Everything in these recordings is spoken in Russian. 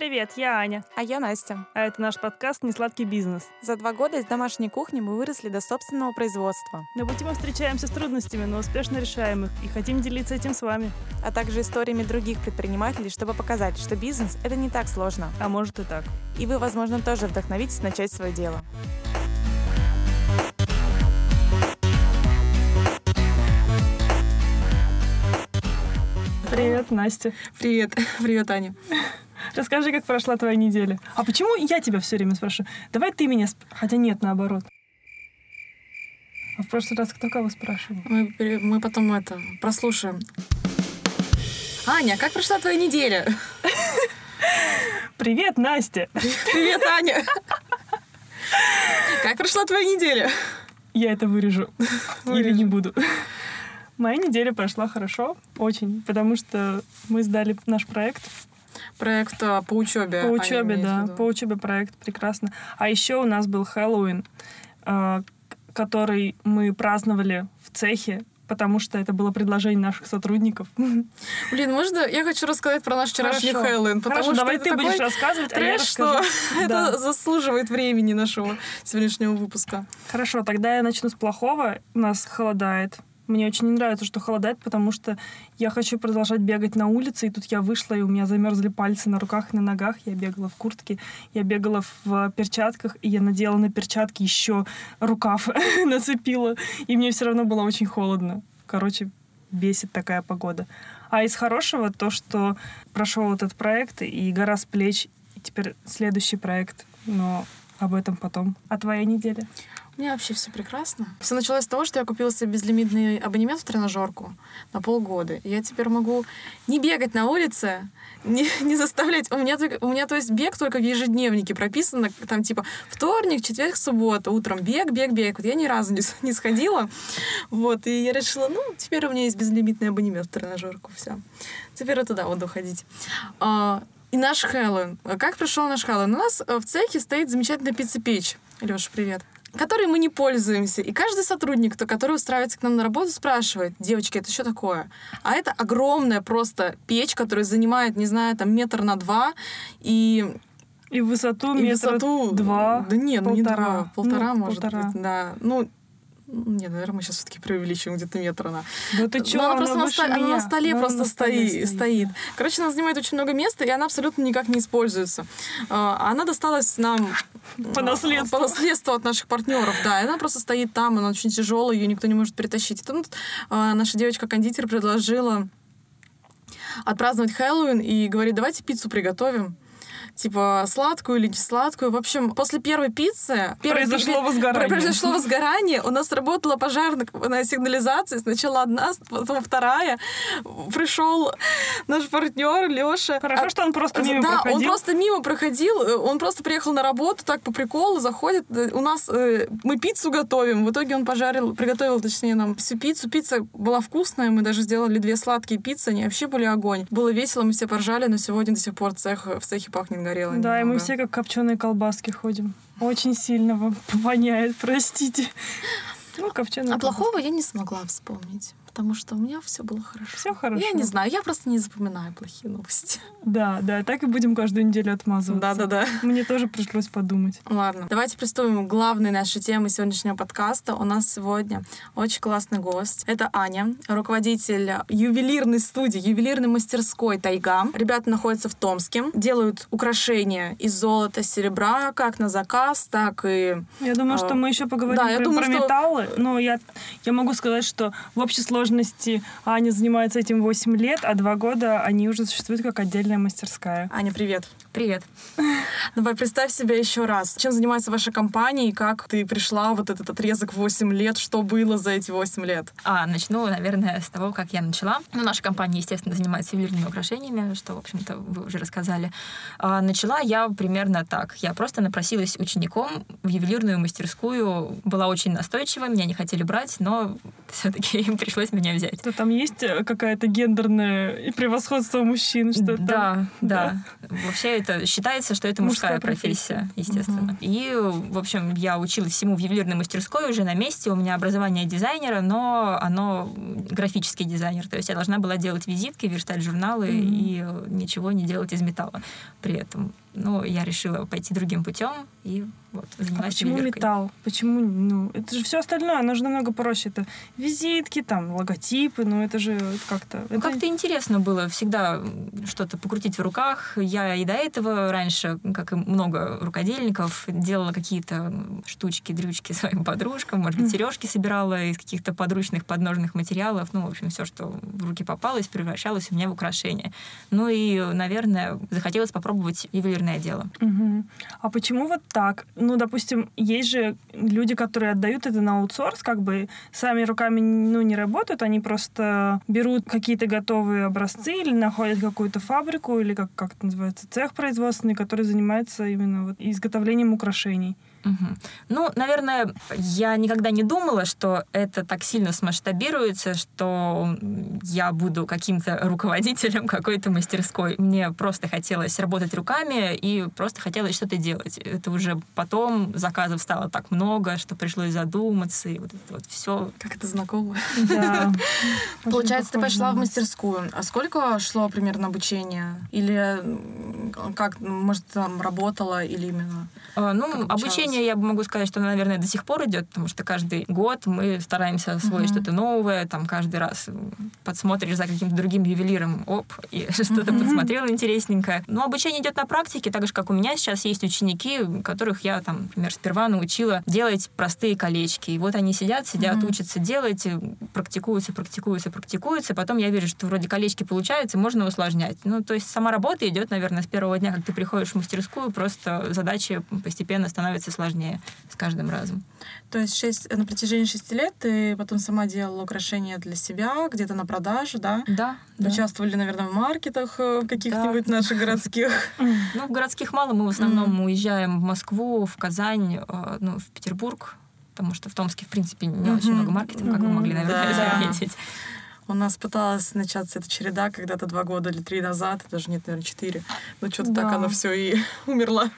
Привет, я Аня. А я Настя. А это наш подкаст «Несладкий бизнес». За два года из домашней кухни мы выросли до собственного производства. На пути мы встречаемся с трудностями, но успешно решаем их и хотим делиться этим с вами. А также историями других предпринимателей, чтобы показать, что бизнес — это не так сложно. А может и так. И вы, возможно, тоже вдохновитесь начать свое дело. Привет, Настя. Привет. Привет, Аня. Расскажи, как прошла твоя неделя. А почему я тебя все время спрашиваю? Давай ты меня... Сп... Хотя нет, наоборот. А в прошлый раз кто кого спрашивал? Мы, мы потом это прослушаем. Аня, как прошла твоя неделя? Привет, Настя. Привет, Аня. Как прошла твоя неделя? Я это вырежу. Или не буду. Моя неделя прошла хорошо, очень, потому что мы сдали наш проект. Проект а, по учебе. По учебе, да. По учебе проект прекрасно. А еще у нас был Хэллоуин, а, который мы праздновали в цехе потому что это было предложение наших сотрудников. Блин, можно я хочу рассказать про наш вчерашний Хорошо. Хэллоуин? Потому Хорошо, что давай ты будешь рассказывать, трэш, а я расскажу. что да. это заслуживает времени нашего сегодняшнего выпуска. Хорошо, тогда я начну с плохого. У нас холодает. Мне очень не нравится, что холодает, потому что я хочу продолжать бегать на улице, и тут я вышла, и у меня замерзли пальцы на руках и на ногах. Я бегала в куртке, я бегала в перчатках, и я надела на перчатки еще рукав нацепила, и мне все равно было очень холодно. Короче, бесит такая погода. А из хорошего то, что прошел этот проект, и гора с плеч, и теперь следующий проект, но об этом потом. А твоя неделя? Меня вообще все прекрасно. Все началось с того, что я купила себе безлимитный абонемент в тренажерку на полгода. Я теперь могу не бегать на улице, не, не заставлять. У меня, у меня, то есть, бег только в ежедневнике прописано, там, типа, вторник, четверг, суббота, утром бег, бег, бег. Вот я ни разу не, не сходила. Вот, и я решила, ну, теперь у меня есть безлимитный абонемент в тренажерку, все. Теперь я туда буду ходить. А, и наш Хэллоуин. Как пришел наш Хэллоуин? У нас в цехе стоит замечательная пицца-печь. Леша, привет которой мы не пользуемся. И каждый сотрудник, который устраивается к нам на работу, спрашивает, девочки, это что такое? А это огромная просто печь, которая занимает, не знаю, там метр на два, и и высоту и метра высоту, два. Да нет, полтора. ну не два. Полтора, ну, может полтора. быть, да. Ну, нет, наверное, мы сейчас все-таки преувеличиваем где-то метра на. Да ты чё, она, она просто на, столе, она на столе она просто на столе стоит, стоит. Короче, она занимает очень много места, и она абсолютно никак не используется. А, она досталась нам по наследству. По наследству от наших партнеров, да. И она просто стоит там, она очень тяжелая, ее никто не может притащить. И а, наша девочка-кондитер предложила отпраздновать Хэллоуин и говорит, давайте пиццу приготовим типа сладкую или не сладкую. В общем, после первой пиццы... Произошло возгорание. Произошло возгорание. У нас работала пожарная сигнализация. Сначала одна, потом вторая. Пришел наш партнер Леша. Хорошо, что он просто мимо да, проходил. он просто мимо проходил. Он просто приехал на работу, так по приколу, заходит. У нас... Э, мы пиццу готовим. В итоге он пожарил, приготовил, точнее, нам всю пиццу. Пицца была вкусная. Мы даже сделали две сладкие пиццы. Они вообще были огонь. Было весело, мы все поржали, но сегодня до сих пор цех, в цехе пахнет горело. Да, немного. и мы все как копченые колбаски ходим. Очень сильно воняет, простите. Ну, копченые А плохого я не смогла вспомнить потому что у меня все было хорошо. Все хорошо. Я не знаю, я просто не запоминаю плохие новости. Да, да, так и будем каждую неделю отмазываться. Да, да, да. Мне тоже пришлось подумать. Ладно, давайте приступим к главной нашей теме сегодняшнего подкаста. У нас сегодня очень классный гость. Это Аня, руководитель ювелирной студии, ювелирной мастерской Тайга. Ребята находятся в Томске, делают украшения из золота, серебра, как на заказ, так и... Я думаю, что мы еще поговорим да, про, я думаю, про что... металлы, но я, я могу сказать, что в общей сложности Аня занимается этим 8 лет, а два года они уже существуют как отдельная мастерская. Аня, привет. Привет. Давай представь себя еще раз. Чем занимается ваша компания и как ты пришла вот этот отрезок 8 лет? Что было за эти 8 лет? А, начну, наверное, с того, как я начала. Ну, наша компания, естественно, занимается ювелирными украшениями, что, в общем-то, вы уже рассказали. А, начала я примерно так. Я просто напросилась учеником в ювелирную мастерскую. Была очень настойчива, меня не хотели брать, но все-таки им пришлось меня взять. То там есть э, какая-то гендерное превосходство мужчин? Что да, да, Вообще это считается, что это мужская, Мужская профессия, профессия. естественно. И, в общем, я училась всему в ювелирной мастерской уже на месте. У меня образование дизайнера, но оно графический дизайнер. То есть я должна была делать визитки, верстать журналы Мгм. и ничего не делать из металла при этом. Но я решила пойти другим путем и вот А занялась почему ювелиркой. металл? Почему, ну, это же все остальное, оно же намного проще. Это визитки, там, логотипы, ну, это же как-то... Ну, это- как-то интересно было всегда что-то покрутить в руках. Я и до этого раньше, как и много рукодельников, делала какие-то штучки, дрючки своим подружкам, может быть, Мгм. сережки собирала из каких-то подручных подножных материалов. Ну, в общем, все, что в руки попалось, превращалось у меня в украшение. Ну и, наверное, захотелось попробовать ювелирное дело. Мгм. А почему вот так? Ну, допустим, есть же люди, которые отдают это на аутсорс, как бы сами руками ну, не работают, они просто берут какие-то готовые образцы или находят какую-то фабрику, или как, как это называется, цех производственный, который занимается именно вот изготовлением украшений. Мгм. Ну, наверное, я никогда не думала, что это так сильно смасштабируется, что я буду каким-то руководителем какой-то мастерской. Мне просто хотелось работать руками и просто хотелось что-то делать. Это уже потом заказов стало так много, что пришлось задуматься, и вот это вот все. Как это знакомо. Да. Получается, ты пошла в мастерскую. А сколько шло примерно обучение? Или как, может, там работала или именно? А, Ну, обучалась? Обучение, я могу сказать, что, наверное, до сих пор идет, потому что каждый год мы стараемся освоить Мгм. что-то новое, там каждый раз подсмотришь за каким-то другим ювелиром, оп, и что-то Мгм. подсмотрел интересненькое. Но обучение идет на практике, так же, как у меня сейчас есть ученики, которых я, там, например, сперва научила делать простые колечки. И вот они сидят, сидят, Мгм. учатся делать, э, практикуются, практикуются, практикуются. Потом я вижу, что вроде колечки получаются, можно усложнять. Ну, то есть сама работа идет, наверное, с первого дня, как ты приходишь в мастерскую, просто задачи постепенно становятся сложнее с каждым разом. То есть шесть, на протяжении шести лет ты потом сама делала украшения для себя, где-то на продажу, да? Да, да. Участвовали, наверное, в маркетах э, каких-нибудь наших городских. Ну, в городских мало. Мы в основном уезжаем в Москву, в Казань, э, ну, в Петербург, потому что в Томске, в принципе, не очень много маркетинга, как вы могли, наверное, Да. заметить. У нас пыталась начаться эта череда когда-то два года или три назад, даже нет, наверное, четыре. Но что-то так Да. оно все и умерла,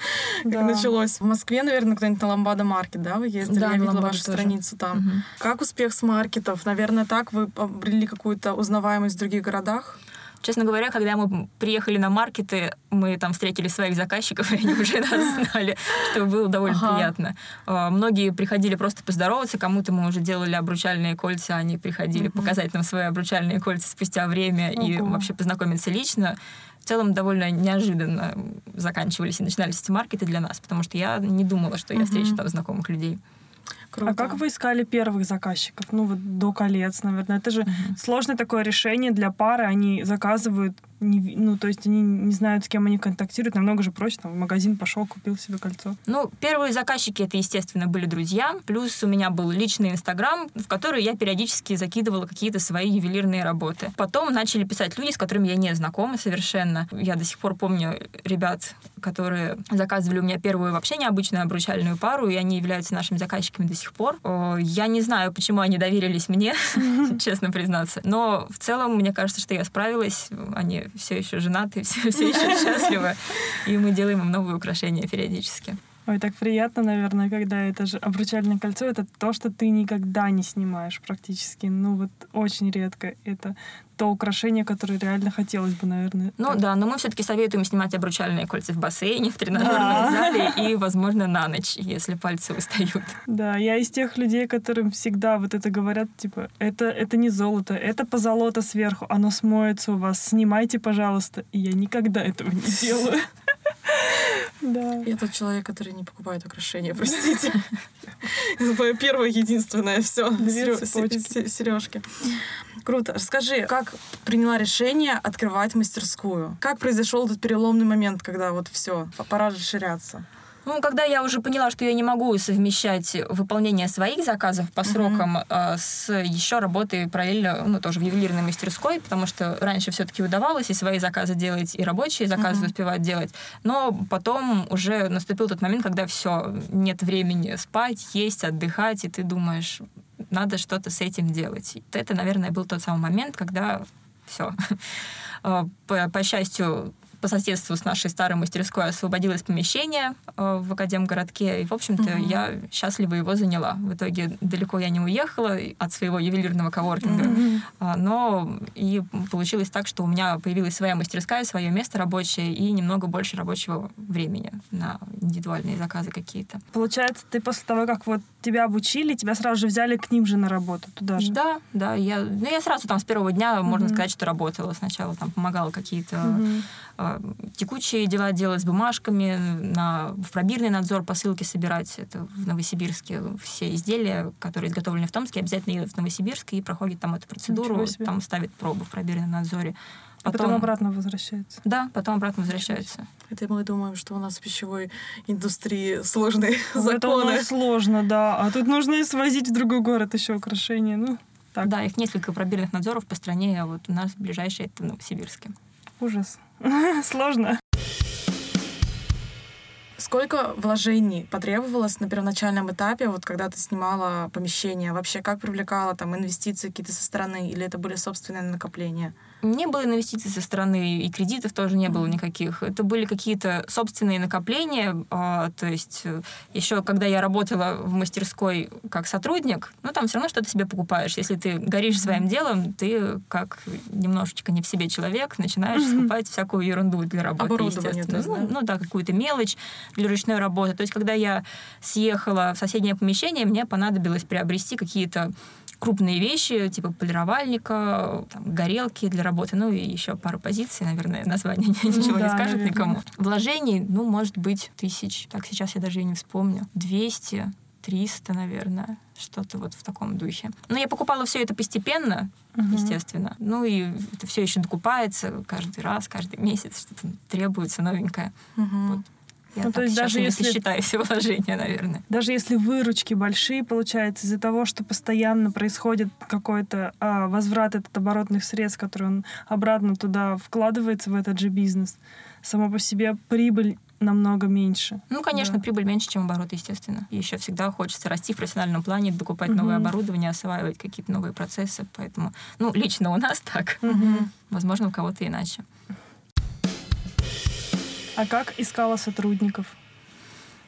как Да. началось. В Москве, наверное, кто-нибудь на Ламбада Маркет, да, вы ездили? Да, Я видела вашу тоже. страницу там. Мгм. Как успех с маркетов? Наверное, так вы обрели какую-то узнаваемость в других городах? Честно говоря, когда мы приехали на маркеты, мы там встретили своих заказчиков, и они уже нас знали, что было довольно Ага. приятно. А, Многие приходили просто поздороваться, кому-то мы уже делали обручальные кольца, они приходили Мгм. показать нам свои обручальные кольца спустя время и Ого. вообще познакомиться лично. В целом довольно неожиданно заканчивались и начинались эти маркеты для нас, потому что я не думала, что я встречу там знакомых людей. Круто. А как вы искали первых заказчиков? Ну, вот до колец, наверное. Это же Мгм. сложное такое решение для пары. Они заказывают, не ну, то есть они не знают, с кем они контактируют. Намного же проще. Там, в магазин пошел, купил себе кольцо. Ну, первые заказчики это, естественно, были друзья. Плюс у меня был личный Инстаграм, в который я периодически закидывала какие-то свои ювелирные работы. Потом начали писать люди, с которыми я не знакома совершенно. Я до сих пор помню ребят, которые заказывали у меня первую вообще необычную обручальную пару, и они являются нашими заказчиками до сих пор. О, Я не знаю, почему они доверились мне, честно признаться. Но в целом, мне кажется, что я справилась. Они все еще женаты, все, все еще счастливы. И мы делаем им новые украшения периодически. Ой, так приятно, наверное, когда это же обручальное кольцо. Это то, что ты никогда не снимаешь практически. Ну, вот очень редко. Это то украшение, которое реально хотелось бы, наверное. Ну да, но мы все-таки советуем снимать обручальные кольца в бассейне, в тренажерном Да. зале и, возможно, на ночь, если пальцы устают. Да, я из тех людей, которым всегда вот это говорят, типа, это, это не золото, это позолота сверху, оно смоется у вас, снимайте, пожалуйста. И я никогда этого не делаю. Да. Я тот человек, который не покупает украшения, простите. Это мое первое, единственное, все. Сережки. Круто. Расскажи, как приняла решение открывать мастерскую? Как произошел этот переломный момент, когда вот все, пора расширяться? Ну, когда я уже поняла, что я не могу совмещать выполнение своих заказов по срокам э, с еще работой параллельно, ну, тоже в ювелирной мастерской, потому что раньше все-таки удавалось и свои заказы делать, и рабочие заказы Мгм. успевать делать. Но потом уже наступил тот момент, когда все, нет времени спать, есть, отдыхать, и ты думаешь, надо что-то с этим делать. Это, наверное, был тот самый момент, когда все. По, по счастью, по соседству с нашей старой мастерской освободилось помещение э, в Академгородке, и, в общем-то, mm-hmm. я счастливо его заняла. В итоге далеко я не уехала от своего ювелирного коворкинга, mm-hmm. но и получилось так, что у меня появилась своя мастерская, свое место рабочее и немного больше рабочего времени на индивидуальные заказы какие-то. Получается, ты после того, как вот тебя обучили, тебя сразу же взяли к ним же на работу туда же? Да, да. Я, ну, я сразу там с первого дня, mm-hmm. можно сказать, что работала. Сначала там помогала какие-то mm-hmm текучие дела делать с бумажками, на, в пробирный надзор посылки собирать. Это в Новосибирске все изделия, которые изготовлены в Томске, обязательно едут в Новосибирск и проходят там эту процедуру, там ставят пробу в пробирном надзоре. Потом, потом обратно возвращается. Да, потом обратно возвращается. Это мы думаем, что у нас в пищевой индустрии сложные ну, законы. Это сложно, да. А тут нужно и свозить в другой город еще украшения. Ну, так. Да, их несколько пробирных надзоров по стране, а вот у нас ближайший это в Новосибирске. Ужас. Сложно. Сколько вложений потребовалось на первоначальном этапе, вот когда ты снимала помещение? Вообще, как привлекала там инвестиции какие-то со стороны, или это были собственные накопления? Не было инвестиций со стороны, и кредитов тоже не было никаких. Это были какие-то собственные накопления. А, то есть э, еще когда я работала в мастерской как сотрудник, ну там все равно что-то себе покупаешь. Если ты горишь своим делом, ты как немножечко не в себе человек, начинаешь скупать всякую ерунду для работы, естественно. Есть, да? Ну, ну да, какую-то мелочь для ручной работы. То есть когда я съехала в соседнее помещение, мне понадобилось приобрести какие-то крупные вещи, типа полировальника, там, горелки для работы, ну и еще пару позиций, наверное, название ничего да, не скажет наверное. никому. Вложений, ну, может быть, тысяч. Так, сейчас я даже и не вспомню. 200, 300, наверное, что-то вот в таком духе. Но я покупала все это постепенно, угу. естественно. Ну и это все еще докупается каждый раз, каждый месяц, что-то требуется новенькое. Угу. Вот. Я ну, то есть даже если считаю все вложения, наверное. Даже если выручки большие, получается, из-за того, что постоянно происходит какой-то а, возврат этот оборотных средств, который он обратно туда вкладывается в этот же бизнес, само по себе прибыль намного меньше. Ну, конечно, да. прибыль меньше, чем оборот, естественно. И еще всегда хочется расти в профессиональном плане, докупать угу. новое оборудование, осваивать какие-то новые процессы. Поэтому, ну, лично у нас так. Угу. Возможно, у кого-то иначе. А как искала сотрудников?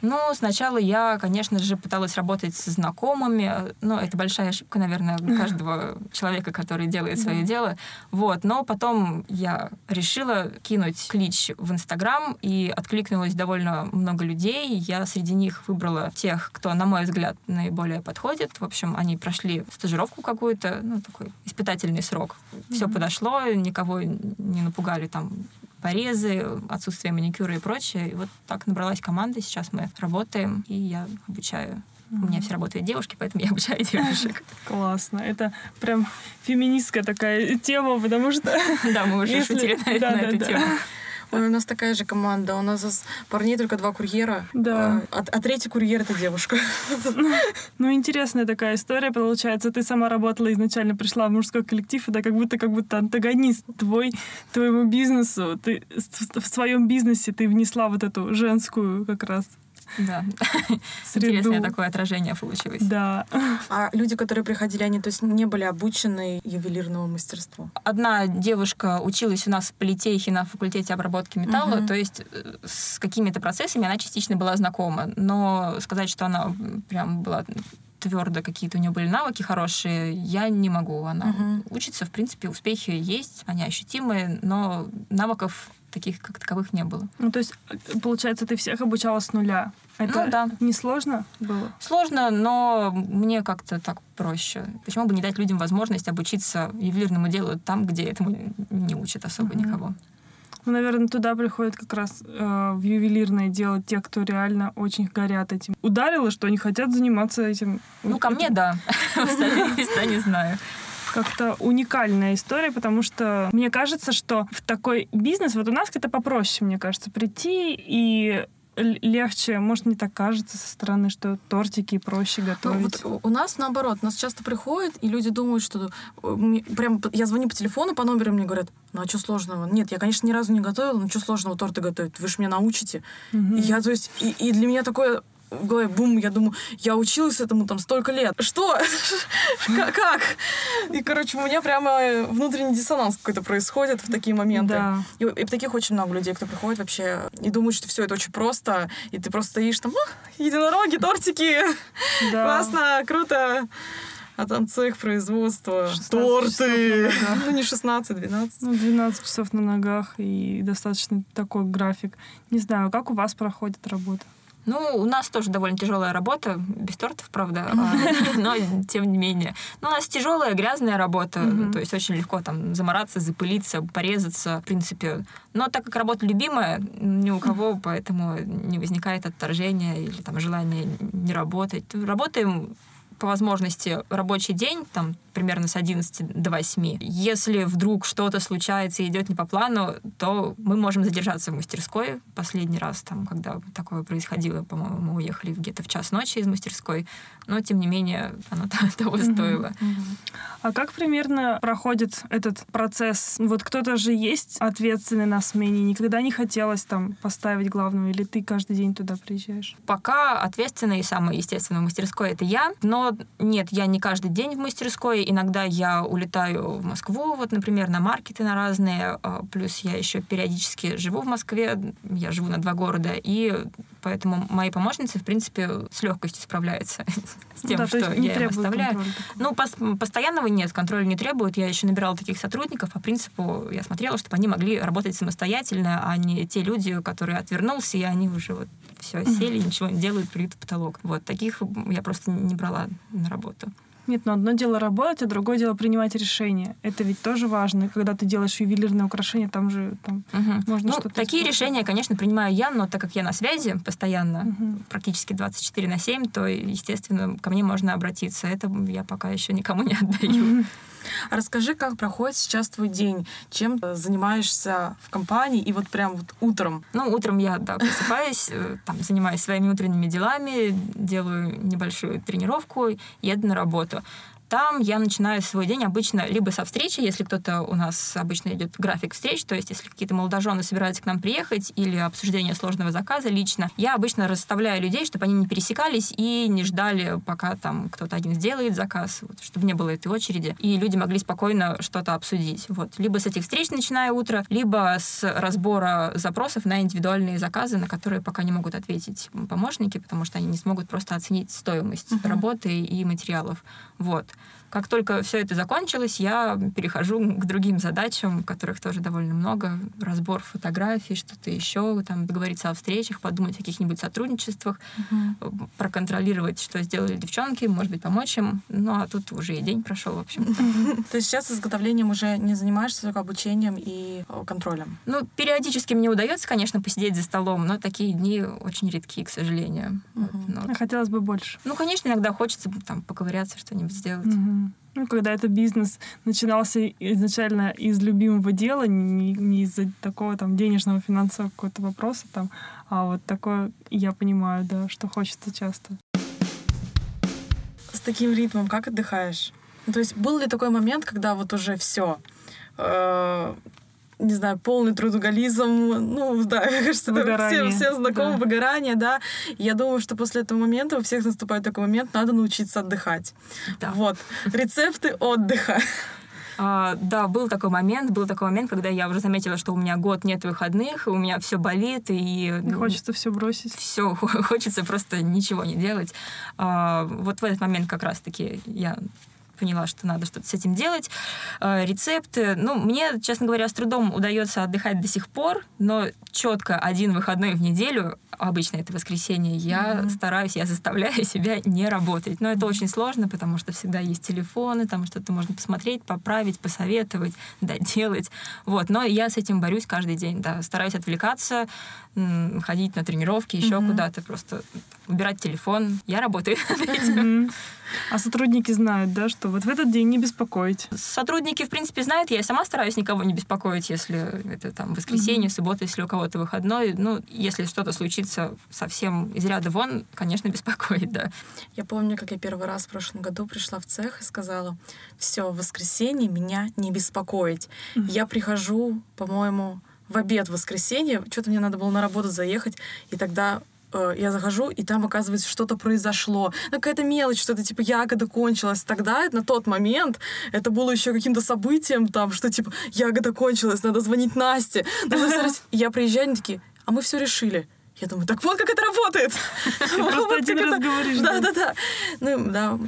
Ну, сначала я, конечно же, пыталась работать с знакомыми. Ну, это большая ошибка, наверное, каждого человека, который делает свое да. дело. Вот. Но потом я решила кинуть клич в Инстаграм, и откликнулось довольно много людей. Я среди них выбрала тех, кто, на мой взгляд, наиболее подходит. В общем, они прошли стажировку какую-то, ну, такой испытательный срок. Все mm-hmm. подошло, никого не напугали там порезы, отсутствие маникюра и прочее. И вот так набралась команда, сейчас мы работаем, и я обучаю у меня все работают девушки, поэтому я обучаю девушек. Классно. Это прям феминистская такая тема, потому что... Да, мы уже шутили на эту тему. У нас такая же команда. У нас из парней только два курьера. Да. А, а третий курьер — это девушка. Ну, интересная такая история получается. Ты сама работала изначально, пришла в мужской коллектив, это как будто как будто антагонист твой, твоему бизнесу. Ты в своем бизнесе ты внесла вот эту женскую как раз да. Среду. Интересное такое отражение получилось. Да. А люди, которые приходили, они то есть не были обучены ювелирному мастерству? Одна девушка училась у нас в политехе на факультете обработки металла, угу. то есть э, с какими-то процессами она частично была знакома, но сказать, что она прям была твердо какие-то у нее были навыки хорошие, я не могу. Она угу. учится, в принципе, успехи есть, они ощутимые, но навыков таких как таковых не было. Ну, то есть, получается, ты всех обучала с нуля. Это ну, да. не сложно было? Сложно, но мне как-то так проще. Почему бы не дать людям возможность обучиться ювелирному делу там, где этому не учат особо mm-hmm. никого? Ну, наверное, туда приходят как раз э, в ювелирное дело те, кто реально очень горят этим. Ударило, что они хотят заниматься этим. Ну, ко мне, да. Остальные места не знаю как-то уникальная история, потому что мне кажется, что в такой бизнес, вот у нас это попроще, мне кажется, прийти и легче, может, не так кажется со стороны, что тортики проще готовить. Ну, вот у нас наоборот, нас часто приходят, и люди думают, что э, прям я звоню по телефону, по номеру, мне говорят, ну а что сложного? Нет, я, конечно, ни разу не готовила, но что сложного торты готовить? Вы же меня научите. Угу. И я, то есть, и, и для меня такое в голове бум, я думаю, я училась этому там столько лет. Что? Как? И, короче, у меня прямо внутренний диссонанс какой-то происходит в такие моменты. Да. И, и таких очень много людей, кто приходит вообще и думают, что все это очень просто, и ты просто стоишь там, «А, единороги, тортики, Да. классно, круто. А там цех производства, 16 торты. Ну, не 16, 12. Ну, 12 часов на ногах и достаточно такой график. Не знаю, как у вас проходит работа? Ну, у нас тоже довольно тяжелая работа, без тортов, правда, а, но тем не менее. Ну, у нас тяжелая, грязная работа, то есть очень легко там замораться, запылиться, порезаться, в принципе. Но так как работа любимая, ни у кого поэтому не возникает отторжения или там желания не работать. Работаем по возможности рабочий день, там примерно с 11 до 8. Если вдруг что-то случается и идет не по плану, то мы можем задержаться в мастерской. Последний раз, там, когда такое происходило, по-моему, мы уехали где-то в час ночи из мастерской, но тем не менее оно того стоило. А как примерно проходит этот процесс? Вот кто-то же есть ответственный на смене, никогда не хотелось там поставить главного, или ты каждый день туда приезжаешь? Пока ответственная и самая естественная в мастерской это я. Но нет, я не каждый день в мастерской. Иногда я улетаю в Москву, вот, например, на маркеты на разные. а, Плюс я еще периодически живу в Москве. Я живу на два города. И поэтому мои помощницы, в принципе, с легкостью справляются с тем, да, что я им оставляю. Ну, пос- постоянного нет, контроля не требует. Я еще набирала таких сотрудников. По принципу я смотрела, чтобы они могли работать самостоятельно, а не те люди, которые отвернулся, и они уже вот все сели, ничего не делают, плюют в потолок. Вот таких я просто не брала на работу. Нет, но одно дело работать, а другое дело принимать решения. Это ведь тоже важно. Когда ты делаешь ювелирное украшение, там же там, Мгм. можно ну, что-то... такие использовать. решения, конечно, принимаю я, но так как я на связи постоянно, Мгм. практически 24 на 7, то, естественно, ко мне можно обратиться. Это я пока еще никому не отдаю. А расскажи, как проходит сейчас твой день? Чем ты занимаешься в компании и вот прям вот утром? Ну, утром я, да, просыпаюсь, э, там, занимаюсь своими утренними делами, делаю небольшую тренировку, еду на работу. Там я начинаю свой день обычно либо со встречи, если кто-то у нас обычно идет график встреч, то есть если какие-то молодожены собираются к нам приехать или обсуждение сложного заказа лично, я обычно расставляю людей, чтобы они не пересекались и не ждали, пока там кто-то один сделает заказ, вот, чтобы не было этой очереди, и люди могли спокойно что-то обсудить. Вот. Либо с этих встреч начинаю утро, либо с разбора запросов на индивидуальные заказы, на которые пока не могут ответить помощники, потому что они не смогут просто оценить стоимость Мгм. работы и материалов. Вот. Как только все это закончилось, я перехожу к другим задачам, которых тоже довольно много. Разбор фотографий, что-то еще, там, договориться о встречах, подумать о каких-нибудь сотрудничествах, э, проконтролировать, что сделали девчонки, может быть, помочь им. Ну, а тут уже и день прошел, в общем. То есть сейчас изготовлением уже не занимаешься, только обучением и э, контролем? Ну, периодически мне удается, конечно, посидеть за столом, но такие дни очень редки, к сожалению. Вот, Мгм. но- А Хотелось бы больше. Ну, конечно, иногда хочется там поковыряться, что-нибудь сделать. Ну, когда это бизнес начинался изначально из любимого дела, не, не из-за такого там денежного, финансового какого-то вопроса, там, а вот такое, я понимаю, да, что хочется часто. С таким ритмом как отдыхаешь? Ну, то есть был ли такой момент, когда вот уже все, не знаю, полный трудоголизм, ну да, мне кажется, это Выгорание. всем, всем знакомо, Да. выгорание, да. Я думаю, что после этого момента у всех наступает такой момент, надо научиться отдыхать. Да. Вот, рецепты отдыха. А, да, был такой момент, был такой момент, когда я уже заметила, что у меня год нет выходных, у меня все болит, и И хочется все бросить. все хочется просто ничего не делать. А, вот в этот момент как раз-таки я поняла, что надо что-то с этим делать. А, рецепты. Ну, мне, честно говоря, с трудом удается отдыхать до сих пор, но четко один выходной в неделю, обычно это воскресенье, я Мгм. стараюсь, я заставляю себя не работать. Но это очень сложно, потому что всегда есть телефоны, там что-то можно посмотреть, поправить, посоветовать, доделать. Вот. Но я с этим борюсь каждый день, да. Стараюсь отвлекаться, ходить на тренировки, еще Мгм. куда-то, просто убирать телефон. Я работаю над этим. Мгм. А сотрудники знают, да, что вот в этот день не беспокоить. Сотрудники, в принципе, знают, я и сама стараюсь никого не беспокоить, если это там воскресенье, суббота, если у кого-то выходной. Ну, если что-то случится совсем из ряда вон, конечно, беспокоит, да. Я помню, как я первый раз в прошлом году пришла в цех и сказала, все, в воскресенье меня не беспокоить. Мгм. Я прихожу, по-моему, в обед в воскресенье, что-то мне надо было на работу заехать, и тогда э, я захожу, и там, оказывается, что-то произошло. Ну, какая-то мелочь, что-то типа ягода кончилась. Тогда, на тот момент, это было еще каким-то событием, там, что типа ягода кончилась, надо звонить Насте. И я приезжаю, они такие, а мы все решили. Я думаю, так вот как это работает. просто один раз говоришь? Да, да, да. Ну, да,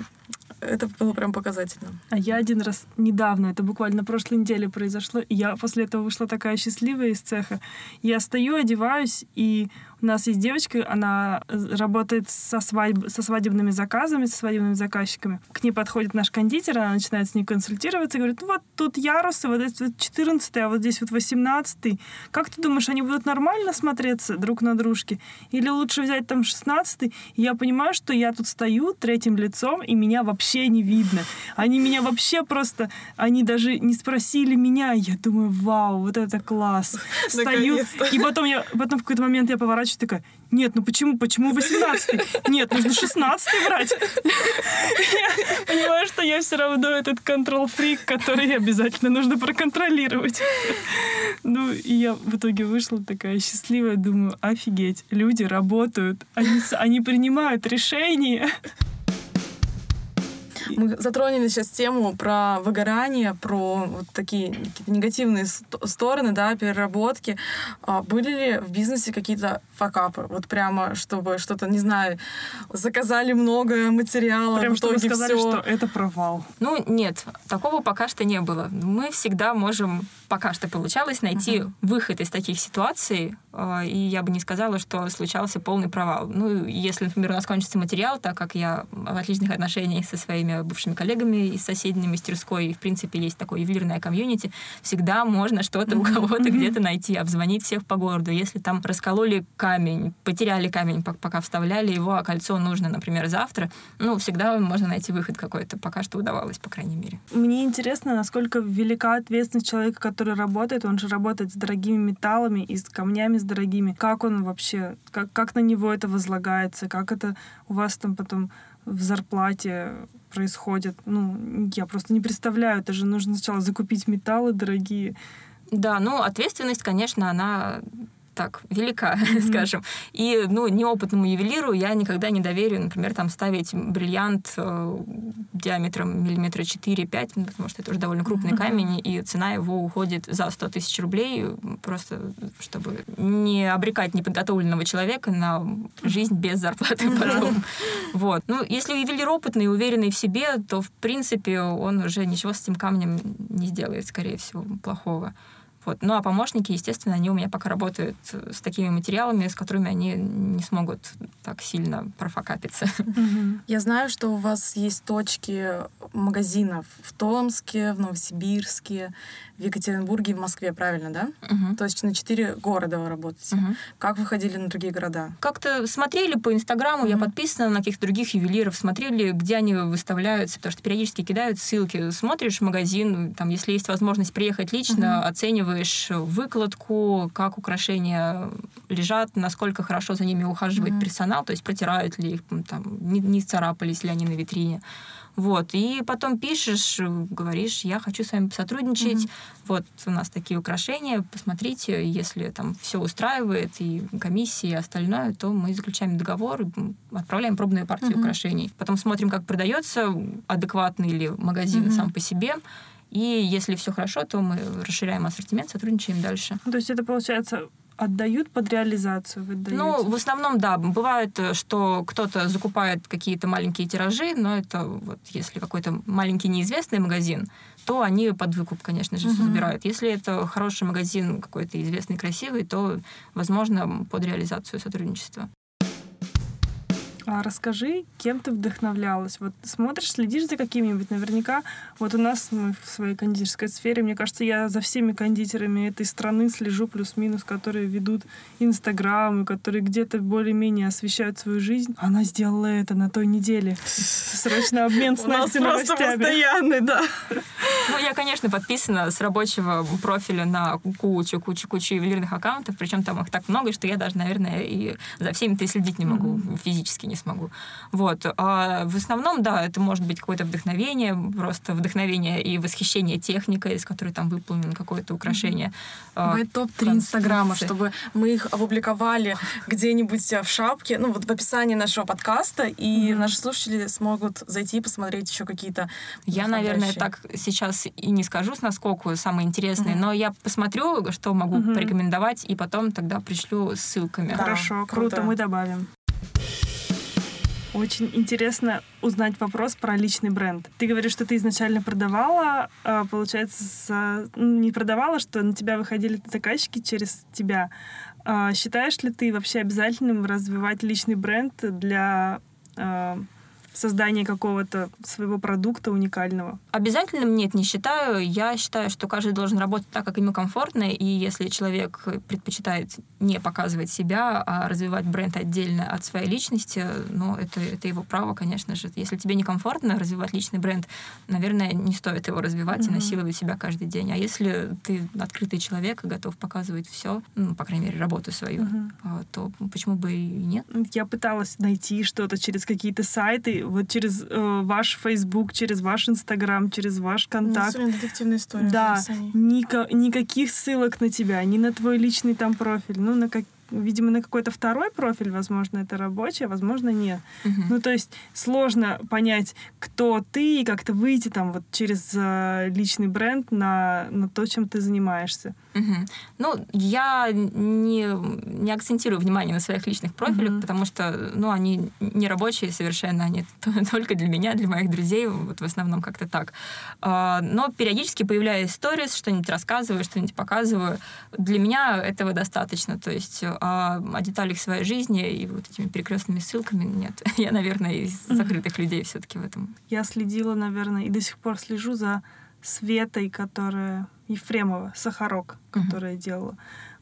это было прям показательно. А я один раз недавно, это буквально на прошлой неделе произошло, и я после этого вышла такая счастливая из цеха. Я стою, одеваюсь, и у нас есть девочка, она э, работает со, свадьб, со свадебными заказами, со свадебными заказчиками. К ней подходит наш кондитер, она начинает с ней консультироваться и говорит, ну вот тут ярусы, вот здесь вот 14 а вот здесь вот 18 Как ты думаешь, они будут нормально смотреться друг на дружке? Или лучше взять там 16 И я понимаю, что я тут стою третьим лицом, и меня вообще не видно. Они меня вообще просто... Они даже не спросили меня. Я думаю, вау, вот это класс. Стою, и потом, я, потом в какой-то момент я поворачиваюсь плачет, такая, нет, ну почему, почему 18 Нет, нужно 16 брать. Я понимаю, что я все равно этот контрол-фрик, который обязательно нужно проконтролировать. Ну, и я в итоге вышла такая счастливая, думаю, офигеть, люди работают, они, они принимают решения. Мы затронули сейчас тему про выгорание, про вот такие какие-то негативные стороны, да, переработки. А были ли в бизнесе какие-то факапы? Вот прямо, чтобы что-то, не знаю, заказали много материала, Прям в итоге чтобы сказали, всё... что это провал. Ну, нет, такого пока что не было. Мы всегда можем, пока что получалось, найти uh-huh. выход из таких ситуаций, и я бы не сказала, что случался полный провал. Ну, если, например, у нас кончится материал, так как я в отличных отношениях со своими бывшими коллегами из соседней мастерской, и, в принципе, есть такое ювелирное комьюнити, всегда можно что-то у кого-то где-то найти, обзвонить всех по городу. Если там раскололи камень, потеряли камень, пока вставляли его, а кольцо нужно, например, завтра, ну, всегда можно найти выход какой-то. Пока что удавалось, по крайней мере. Мне интересно, насколько велика ответственность человека, который работает. Он же работает с дорогими металлами и с камнями с дорогими. Как он вообще, как, как на него это возлагается, как это у вас там потом в зарплате происходит. Ну, я просто не представляю. Это же нужно сначала закупить металлы дорогие. Да, ну, ответственность, конечно, она так велика, mm-hmm. скажем. И, ну, неопытному ювелиру я никогда не доверю, например, там ставить бриллиант э, диаметром миллиметра 4-5, ну, потому что это уже довольно крупный mm-hmm. камень, и цена его уходит за 100 тысяч рублей, просто чтобы не обрекать неподготовленного человека на жизнь без зарплаты mm-hmm. потом. Вот. Ну, если ювелир опытный, уверенный в себе, то, в принципе, он уже ничего с этим камнем не сделает, скорее всего, плохого. Вот. Ну а помощники, естественно, они у меня пока работают с такими материалами, с которыми они не смогут так сильно профокапиться. Я знаю, что у вас есть точки магазинов в Томске, в Новосибирске, в Екатеринбурге и в Москве, правильно, да? Угу. То есть на четыре города вы работаете. Угу. Как вы ходили на другие города? Как-то смотрели по Инстаграму, угу. я подписана на каких-то других ювелиров, смотрели, где они выставляются, потому что периодически кидают ссылки. Смотришь магазин, там, если есть возможность приехать лично, угу. оцениваешь выкладку, как украшения лежат, насколько хорошо за ними ухаживает угу. персонал, то есть протирают ли их, там, не, не царапались ли они на витрине. Вот. И потом пишешь, говоришь, я хочу с вами сотрудничать. Mm-hmm. Вот у нас такие украшения, посмотрите, если там все устраивает, и комиссии, и остальное, то мы заключаем договор, отправляем пробную партию mm-hmm. украшений. Потом смотрим, как продается, адекватный ли магазин mm-hmm. сам по себе. И если все хорошо, то мы расширяем ассортимент, сотрудничаем дальше. То есть это получается отдают под реализацию? Вы ну, в основном, да. Бывает, э, что кто-то закупает какие-то маленькие тиражи, но это вот если какой-то маленький неизвестный магазин, то они под выкуп, конечно же, угу. забирают. Если это хороший магазин, какой-то известный, красивый, то, возможно, под реализацию сотрудничества. А расскажи, кем ты вдохновлялась? Вот смотришь, следишь за какими-нибудь? Наверняка, вот у нас мы в своей кондитерской сфере, мне кажется, я за всеми кондитерами этой страны слежу плюс-минус, которые ведут Инстаграм, и которые где-то более-менее освещают свою жизнь. Она сделала это на той неделе. Срочно обмен с Настей новостями. постоянный, да. Ну, я, конечно, подписана с рабочего профиля на кучу-кучу-кучу ювелирных аккаунтов, причем там их так много, что я даже, наверное, и за всеми-то и следить не могу физически не не смогу. Вот. А в основном, да, это может быть какое-то вдохновение, просто вдохновение и восхищение техникой, из которой там выполнено какое-то украшение. А, Бывает топ-3 Инстаграма, чтобы мы их опубликовали где-нибудь э, в шапке, ну вот в описании нашего подкаста, и Мгм. наши слушатели смогут зайти и посмотреть еще какие-то Я, наверное, так сейчас и не скажу с наскоку самые интересные, Мгм. но я посмотрю, что могу Мгм. порекомендовать, и потом тогда пришлю ссылками. Да, Хорошо, круто. круто, мы добавим. Очень интересно узнать вопрос про личный бренд. Ты говоришь, что ты изначально продавала, а, получается, ну, не продавала, что на тебя выходили заказчики через тебя. А, Считаешь ли ты вообще обязательным развивать личный бренд для создания какого-то своего продукта уникального? Обязательным нет, не считаю. Я считаю, что каждый должен работать так, как ему комфортно, и если человек предпочитает не показывать себя, а развивать бренд отдельно от своей личности, ну, это, это его право, конечно же. Если тебе некомфортно развивать личный бренд, наверное, не стоит его развивать и Мгм. насиловать себя каждый день. А если ты открытый человек и готов показывать все, ну, по крайней мере, работу свою, а, то почему бы и нет? Я пыталась найти что-то через какие-то сайты, вот через э, ваш Facebook, через ваш Инстаграм, через ваш Ну, контакт. детективная история. Да. Ника- никаких ссылок на тебя, ни на твой личный там профиль. Ну, на как, видимо, на какой-то второй профиль, возможно, это рабочий, а возможно, нет. Мгм. Ну, то есть сложно понять, кто ты, и как-то выйти там вот через э, личный бренд на, на то, чем ты занимаешься. Мгм. Ну, я не, не акцентирую внимание на своих личных профилях, Мгм. потому что, ну, они не рабочие совершенно, они только для меня, для моих друзей, вот в основном как-то так. А, Но периодически появляюсь сторис, что-нибудь рассказываю, что-нибудь показываю. Для меня этого достаточно, то есть а о деталях своей жизни и вот этими перекрестными ссылками нет. Я, наверное, из закрытых людей все-таки в этом. Я следила, наверное, и до сих пор слежу за Светой, которая Ефремова, Сахарок, которая делала.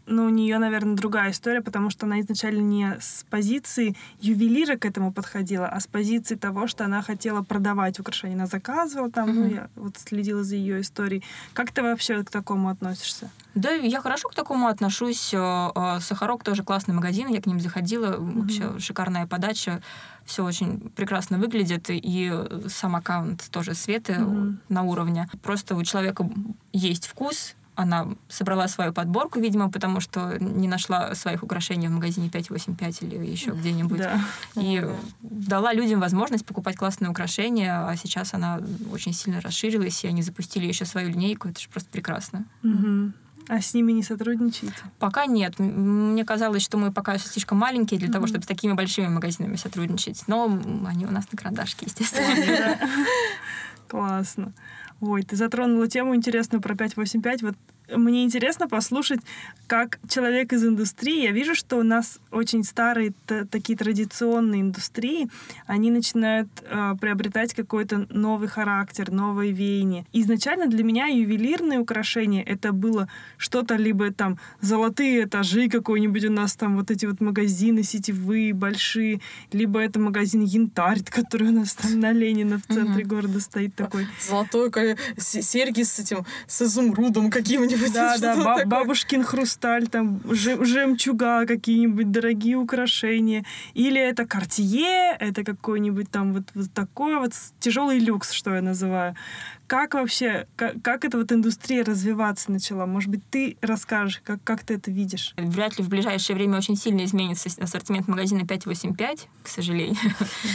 Но у нее, наверное, другая история, потому что она изначально не с позиции ювелира к этому подходила, а с позиции того, что она хотела продавать украшения. Она заказывала там, ну, Мгм. я вот следила за ее историей. Как ты вообще к такому относишься? Да, я хорошо к такому отношусь. Э, э, Сахарок тоже классный магазин, я к ним заходила. Вообще шикарная подача. Все очень прекрасно выглядит. И сам аккаунт тоже Светы Мгм. на уровне. Просто у человека есть вкус, она собрала свою подборку, видимо, потому что не нашла своих украшений в магазине 585 или еще где-нибудь. Да. И Ну, дала людям возможность покупать классные украшения, а сейчас она очень сильно расширилась, и они запустили еще свою линейку. Это же просто прекрасно. Мгм. А с ними не сотрудничаете? Пока нет. Мне казалось, что мы пока слишком маленькие для того, Мгм. чтобы с такими большими магазинами сотрудничать. Но они у нас на карандашке, естественно. Классно. Ой, ты затронула тему интересную про 585. Вот мне интересно послушать, как человек из индустрии, я вижу, что у нас очень старые такие традиционные индустрии, они начинают э, приобретать какой-то новый характер, новые веяния. Изначально для меня ювелирные украшения это было что-то либо там золотые этажи какой-нибудь у нас там вот эти вот магазины сетевые большие, либо это магазин янтарь, который у нас там на Ленина в центре города стоит такой. Золотой серьги с этим, с изумрудом каким-нибудь. Да, да, что-то ба- такое. бабушкин хрусталь, там жем- жемчуга какие-нибудь, дорогие украшения. Или это Картье, это какой-нибудь там вот, вот такой вот тяжелый люкс, что я называю. Как вообще, как, как эта вот индустрия развиваться начала? Может быть, ты расскажешь, как, как ты это видишь? Вряд ли в ближайшее время очень сильно изменится ассортимент магазина 585, к сожалению.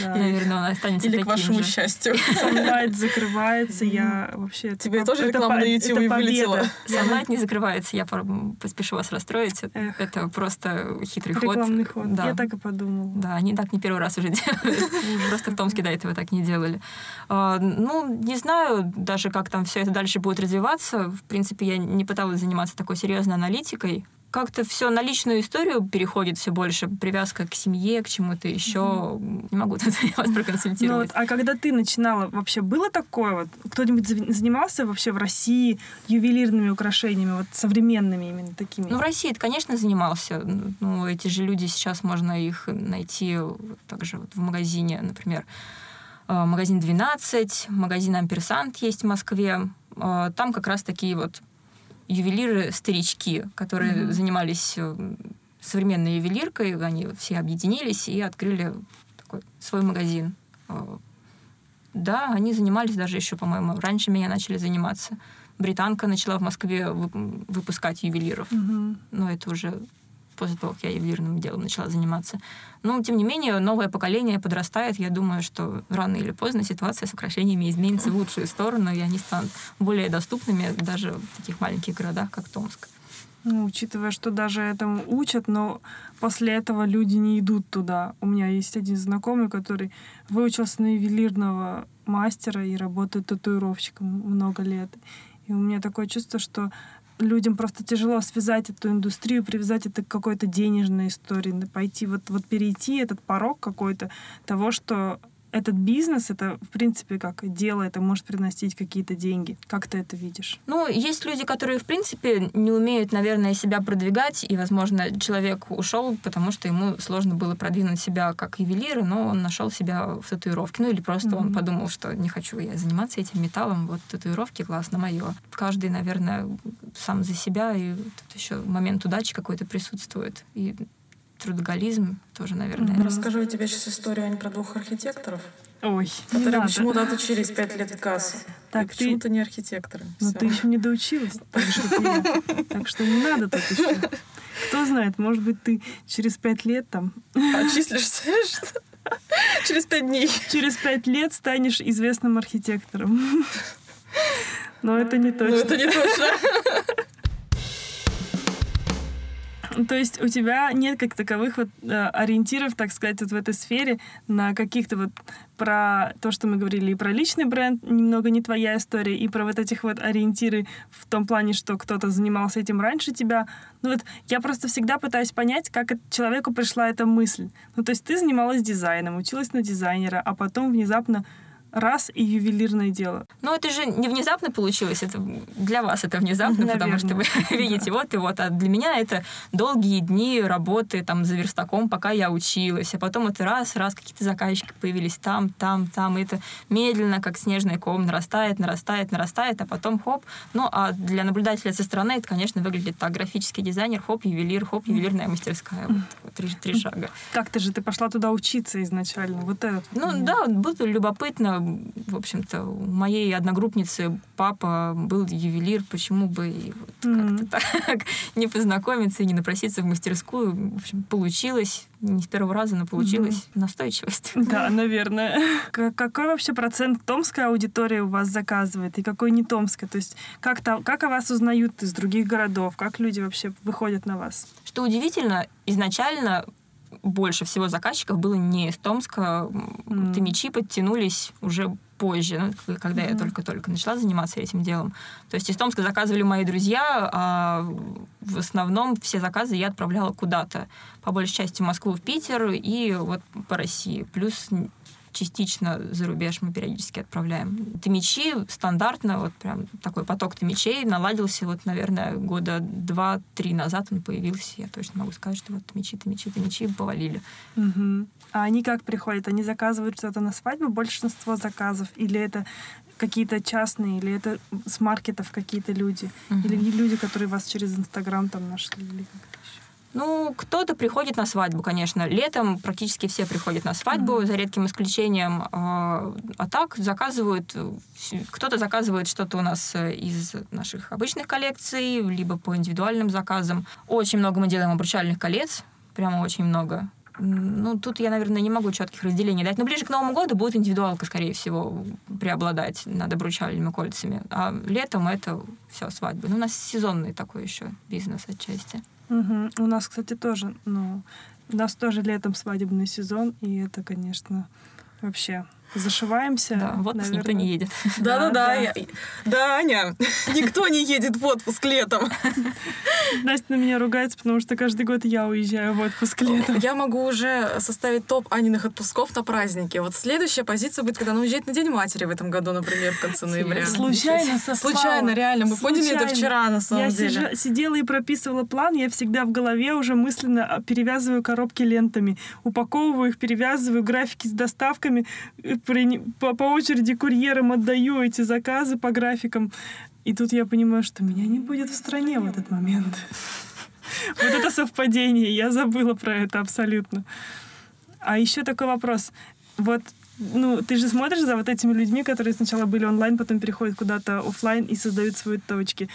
Да. Наверное, он останется Или к таким вашему же. счастью. Sunlight закрывается, я вообще... Тебе тоже реклама на YouTube вылетела? Я Sunlight не закрывается, я поспешу вас расстроить. Эх. Это просто хитрый ход. Рекламный ход. Да. Я так и подумала. Да, они так не первый раз уже делают. Просто в Томске до этого так не делали. А, Ну, не знаю даже, как там все это дальше будет развиваться. В принципе, я не пыталась заниматься такой серьезной аналитикой. Как-то все на личную историю переходит все больше. Привязка к семье, к чему-то еще. Не могу тут вас Ну, проконсультировать. вот, а когда ты начинала, вообще было такое вот? Кто-нибудь занимался вообще в России ювелирными украшениями, вот современными именно такими? Ну, в России, это, конечно, занимался. Ну, эти же люди сейчас можно их найти также вот в магазине, например, э, магазин 12, магазин Амперсант есть в Москве. Э, Там как раз такие вот ювелиры-старички, которые Мгм. занимались э, современной ювелиркой, они все объединились и открыли такой свой магазин. Э, Да, они занимались даже еще, по-моему, раньше меня начали заниматься. Британка начала в Москве вып- выпускать ювелиров. Мгм. Но это уже после того, как я ювелирным делом начала заниматься. Но, тем не менее, новое поколение подрастает. Я думаю, что рано или поздно ситуация с украшениями изменится в лучшую сторону, и они станут более доступными даже в таких маленьких городах, как Томск. Ну, учитывая, что даже этому учат, но после этого люди не идут туда. У меня есть один знакомый, который выучился на ювелирного мастера и работает татуировщиком много лет. И у меня такое чувство, что людям просто тяжело связать эту индустрию, привязать это к какой-то денежной истории, пойти вот, вот перейти этот порог какой-то того, что этот бизнес, это, в принципе, как дело, это может приносить какие-то деньги. Как ты это видишь? Ну, есть люди, которые, в принципе, не умеют, наверное, себя продвигать, и, возможно, человек ушел, потому что ему сложно было продвинуть себя как ювелир, но он нашел себя в татуировке. Ну, или просто он Мгм. подумал, что не хочу я заниматься этим металлом, вот татуировки классно, мое. Каждый, наверное, сам за себя, и тут еще момент удачи какой-то присутствует. И трудоголизм тоже, наверное. Мгм. Расскажу тебе сейчас историю Ань, про двух архитекторов, Ой, которые надо. почему-то отучились пять лет в КАСу. Так, и ты- почему-то не архитекторы. Но Всё. ты еще не доучилась, так я. Что не надо тут еще. Кто знает, может быть, ты через пять лет там, Отчислишься что? через пять дней. через пять лет станешь известным архитектором. Но это не Ну, точно. это не точно. То есть у тебя нет как таковых вот э, ориентиров, так сказать, вот в этой сфере на каких-то вот про то, что мы говорили, и про личный бренд, немного не твоя история, и про вот этих вот ориентиры в том плане, что кто-то занимался этим раньше тебя. Ну вот я просто всегда пытаюсь понять, как человеку пришла эта мысль. Ну то есть ты занималась дизайном, училась на дизайнера, а потом внезапно раз и ювелирное дело. Ну, это же не внезапно получилось, это для вас это внезапно, потому что вы Наверное. видите вот и вот. А для меня это долгие дни работы там за верстаком, пока я училась. А потом это раз-раз какие-то заказчики появились там, там, там. И это медленно, как снежный ком, нарастает, нарастает, нарастает, а потом хоп. Ну, а для наблюдателя со стороны это, конечно, выглядит так. Графический дизайнер, хоп, ювелир, хоп, ювелирная мастерская. Вот, вот три, три шага. Как ты же, ты пошла туда учиться изначально, вот этот. Ну да, было любопытно. В общем-то, у моей одногруппницы папа был ювелир, почему бы и вот Мгм. как-то так не познакомиться и не напроситься в мастерскую. В общем, получилось. Не с первого раза, но получилось. Настойчивость. Да, наверное. Какой вообще процент томская аудитория у вас заказывает и какой не томская? То есть как, то, как о вас узнают из других городов? Как люди вообще выходят на вас? Что удивительно, изначально больше всего заказчиков было не из Томска. М. Томичи подтянулись уже позже, ну, когда я Мгм. только-только начала заниматься этим делом. То есть из Томска заказывали мои друзья, а в основном все заказы я отправляла куда-то. По большей части в Москву, в Питер и вот по России. Плюс частично за рубеж мы периодически отправляем. Томичи стандартно, вот прям такой поток томичей наладился вот, наверное, года два-три назад он появился. Я точно могу сказать, что вот томичи, томичи, томичи повалили. Мгм. А они как приходят? Они заказывают что-то на свадьбу, большинство заказов? Или это какие-то частные, или это с маркетов какие-то люди? Мгм. Или люди, которые вас через Инстаграм там нашли? Или как это еще? Ну, кто-то приходит на свадьбу, конечно. Летом практически все приходят на свадьбу, за редким исключением. А а так заказывают... Кто-то заказывает что-то у нас э, из наших обычных коллекций, либо по индивидуальным заказам. Очень много мы делаем обручальных колец. Прямо очень много. Ну, тут я, наверное, не могу четких разделений дать. Но ближе к Новому году будет индивидуалка, скорее всего, преобладать над обручальными кольцами. А летом это все свадьбы. Ну, у нас сезонный такой еще бизнес отчасти. Мгм. У нас, кстати, тоже, ну, у нас тоже летом свадебный сезон, и это, конечно, вообще зашиваемся. Да, в отпуск никто наверное. не едет. Да-да-да. да. я- Да, Аня, никто не едет в отпуск летом. Настя на меня ругается, потому что каждый год я уезжаю в отпуск летом. Я могу уже составить топ Аниных отпусков на праздники. Вот следующая позиция будет, когда она уезжает на День матери в этом году, например, в конце ноября. Случайно совпало. Случайно, реально. Мы поняли это Случайно. вчера, на самом Я деле. сижа- сидела и прописывала план, я всегда в голове уже мысленно а, перевязываю коробки лентами, упаковываю их, перевязываю графики с доставками, э, по, по очереди курьерам отдаю эти заказы по графикам. И тут я понимаю, что меня не будет в стране в этот момент. Вот это совпадение, я забыла про это абсолютно. А еще такой вопрос. Вот ну, ты же смотришь за вот этими людьми, которые сначала были онлайн, потом переходят куда-то офлайн и создают свои точки.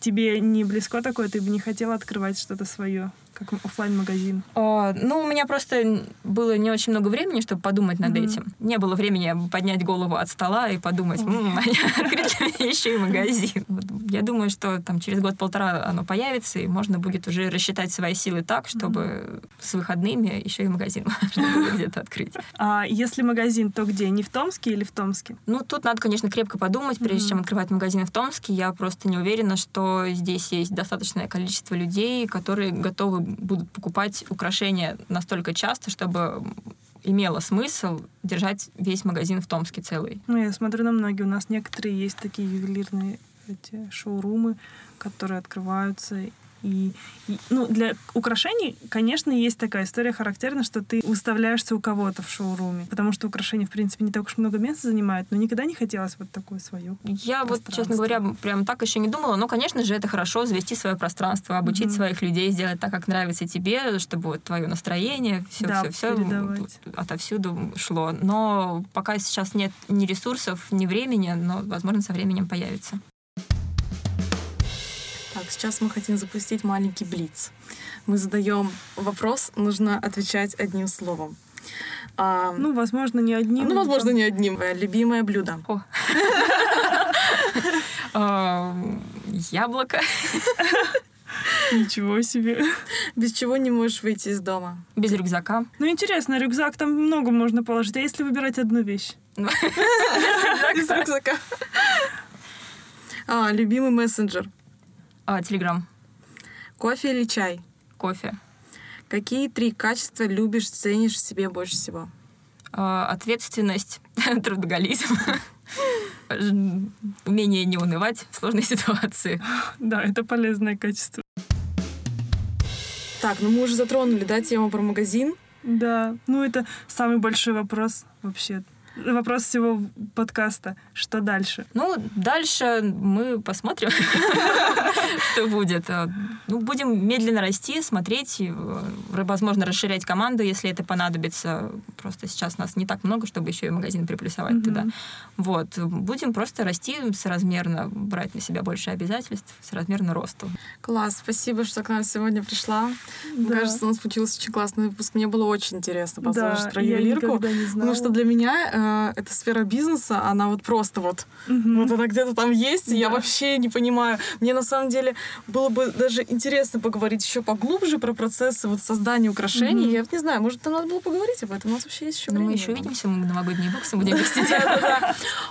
Тебе не близко такое, ты бы не хотела открывать что-то свое? Как офлайн магазин А, ну, у меня просто было не очень много времени, чтобы подумать над mm-hmm. этим. Не было времени поднять голову от стола и подумать, м-м, открыть еще и магазин. Вот, я думаю, что там через год-полтора оно появится, и можно будет уже рассчитать свои силы так, чтобы mm-hmm. с выходными еще и магазин можно где-то открыть. А если магазин, то где? Не в Томске или в Томске? Ну, тут надо, конечно, крепко подумать, прежде mm-hmm. чем открывать магазин в Томске. Я просто не уверена, что здесь есть достаточное количество людей, которые готовы будут покупать украшения настолько часто, чтобы имело смысл держать весь магазин в Томске целый. Ну, я смотрю на многие. У нас некоторые есть такие ювелирные эти шоурумы, которые открываются, и, и ну, для украшений, конечно, есть такая история характерна, что ты выставляешься у кого-то в шоуруме, потому что украшения, в принципе, не так уж много места занимают, но никогда не хотелось вот такое свое. Я вот, честно говоря, прям так еще не думала, но, конечно же, это хорошо завести свое пространство, обучить mm-hmm. своих людей, сделать так, как нравится тебе, чтобы вот твое настроение, все, да, все, все отовсюду шло. Но пока сейчас нет ни ресурсов, ни времени, но, возможно, со временем появится. Так, сейчас мы хотим запустить маленький блиц. Мы задаем вопрос, нужно отвечать одним словом. А, ну, возможно, не одним. Ну, возможно, не одним. Любимое блюдо. Яблоко. Ничего себе. Без чего не можешь выйти из дома? Без рюкзака. Ну, интересно, рюкзак там много можно положить. А если выбирать одну вещь? Без рюкзака. А, любимый мессенджер. А, Телеграм. Кофе или чай? Кофе. Какие три качества любишь, ценишь в себе больше всего? А, ответственность, трудоголизм, умение не унывать в сложной ситуации. Да, это полезное качество. Так, ну мы уже затронули, да, тему про магазин? Да, ну это самый большой вопрос вообще вопрос всего подкаста. Что дальше? Ну, дальше мы посмотрим, что будет. Ну, будем медленно расти, смотреть, возможно, расширять команду, если это понадобится. Просто сейчас нас не так много, чтобы еще и магазин приплюсовать туда. Вот. Будем просто расти соразмерно, брать на себя больше обязательств, соразмерно росту. Класс. Спасибо, что к нам сегодня пришла. Мне кажется, у нас получился очень классный выпуск. Мне было очень интересно послушать про ювелирку. Потому что для меня э, эта сфера бизнеса, она вот просто вот, mm-hmm. вот она где-то там есть, и я вообще не понимаю. Мне на самом деле было бы даже интересно поговорить еще поглубже про процессы вот создания украшений. Mm-hmm. Я не знаю, может, нам надо было поговорить об этом. У нас вообще есть еще ну, время. Мы еще увидимся, мы новогодние боксы будем вести.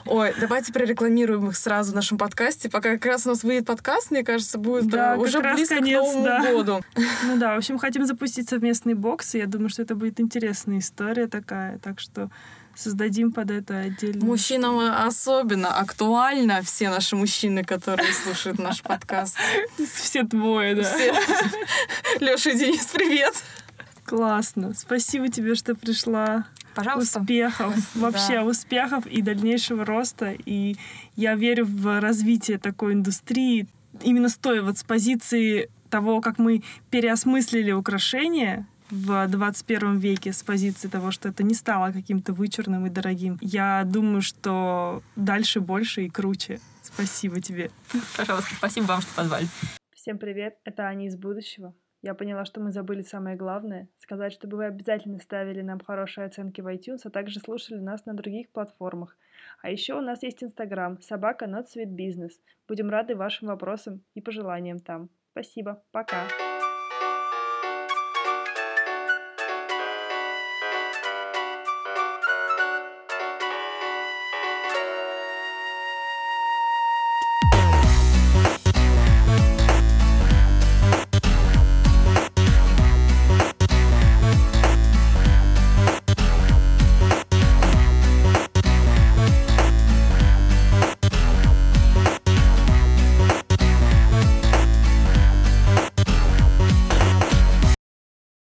Ой, давайте прорекламируем их сразу в нашем подкасте. Пока как раз у нас выйдет подкаст, мне кажется, будет э, уже близко к Новому году. Ну да, в общем, хотим запустить совместный бокс, и я думаю, что это будет интересная история такая. Так что создадим под это отдельно. Мужчинам особенно актуально все наши мужчины, которые слушают наш подкаст. Все двое, да. Леша и Денис, привет! Классно. Спасибо тебе, что пришла. Пожалуйста. Успехов. Вообще да. успехов и дальнейшего роста. И я верю в развитие такой индустрии. Именно стоя вот с позиции того, как мы переосмыслили украшения, в 21 веке с позиции того, что это не стало каким-то вычурным и дорогим. Я думаю, что дальше больше и круче. Спасибо тебе. Пожалуйста, спасибо вам, что позвали. Всем привет, это Аня из будущего. Я поняла, что мы забыли самое главное — сказать, чтобы вы обязательно ставили нам хорошие оценки в iTunes, а также слушали нас на других платформах. А еще у нас есть Инстаграм собака Not Sweet Business. Будем рады вашим вопросам и пожеланиям там. Спасибо, пока!